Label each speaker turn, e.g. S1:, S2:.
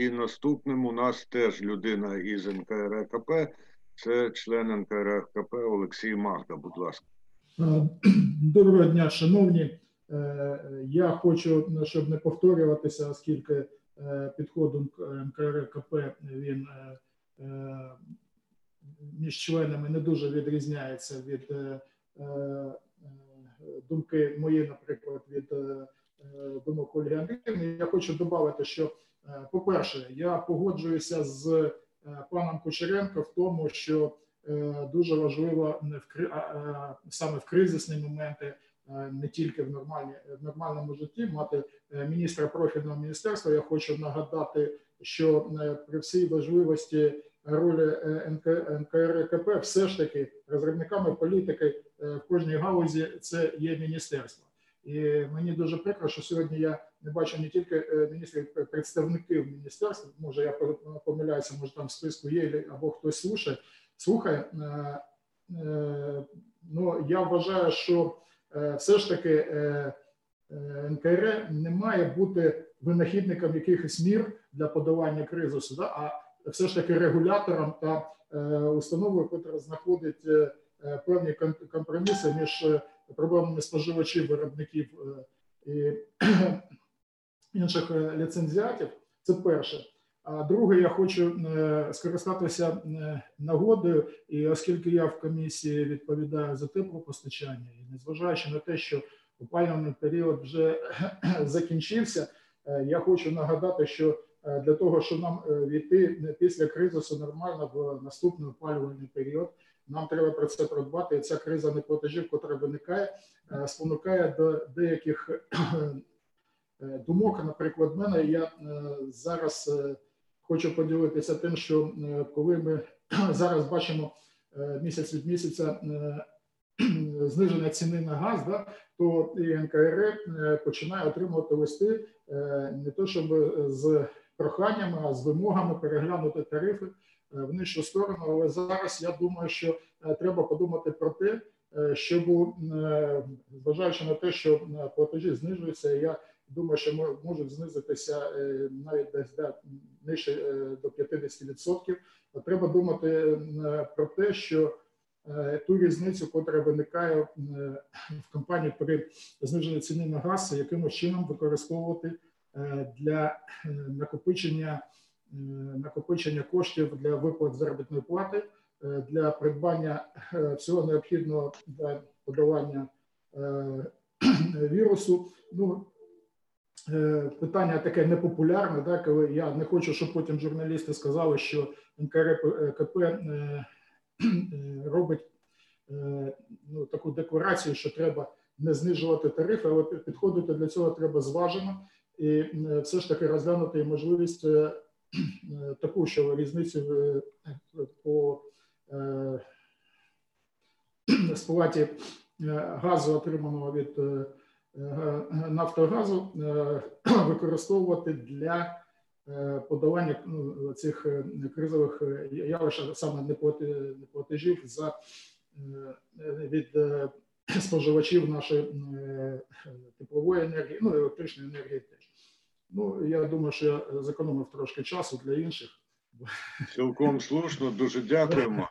S1: І наступним у нас теж людина із НКРКП, це член НКРКП Олексій Магда. Будь ласка.
S2: Доброго дня, шановні. Е, я хочу, щоб не повторюватися, оскільки е, підходом НКРКП він е, між членами не дуже відрізняється від думки мої, наприклад, від думок Ольги Андріївни. Я хочу додати, що, по-перше, я погоджуюся з паном Кучеренко в тому, що дуже важливо саме в кризисні моменти Е, не тільки в нормальні в нормальному житті мати е, міністра профільного міністерства. Я хочу нагадати, що е, при всій важливості ролі НКРКП все ж таки розробниками політики в кожній галузі це є міністерство. І мені дуже прикро, що сьогодні я не бачу не тільки міністрів представників міністерства. Може я помиляюся, може там в списку є або хтось слушає. Слухає. Ну я вважаю, що Е, все ж таки е, е, НКР не має бути винахідником якихось мір для подолання кризису, да? а все ж таки регулятором та установою, яка знаходить певні компроміси між проблемами споживачів, виробників інших ліцензіатів. Це перше. А друге, я хочу скористатися нагодою, і оскільки я в комісії відповідаю за теплопостачання, і незважаючи на те, що опалювальний період вже закінчився, е, я хочу нагадати, що е, для того, щоб нам е, війти після кризису нормально в наступний опалювальний період, нам треба про це продбати. Ця криза неплатежів, яка виникає, спонукає до деяких думок. Наприклад, мене я зараз хочу поділитися тим, що коли ми зараз бачимо місяць від місяця зниження ціни на газ, да, то і НКР е, починає отримувати листи е, не то, щоб з проханнями, а з вимогами переглянути тарифи е, в нижчу сторону. Але зараз я думаю, що треба подумати про те, щоб зважаючи на те, що платежі знижуються, я думаю, що можуть знизитися навіть десь да, нижче до 50%. Треба думати про те, що Е, ту різницю, яка виникає е, в компанії при зниженні ціни на газ, якимось чином використовувати е, для накопичення накопичення коштів для виплат заробітної плати, для придбання всього необхідного для подолання вірусу. Ну, Питання таке непопулярне, да, коли я не хочу, щоб потім журналісти сказали, що НКРКП Е, робить е, ну, таку декларацію, що треба не знижувати тарифи, але підходити для цього треба зважено. І е, все ж таки розглянути можливість таку, що різницю по сплаті газу, отриманого від Нафтогазу, використовувати для Е, подолання ну, цих е, кризових е, явищ, саме неплатежів за від споживачів нашої теплової енергії, ну електричної енергії теж. Ну я думаю, що я зекономив трошки часу для інших.
S1: Цілком слушно, дуже дякуємо.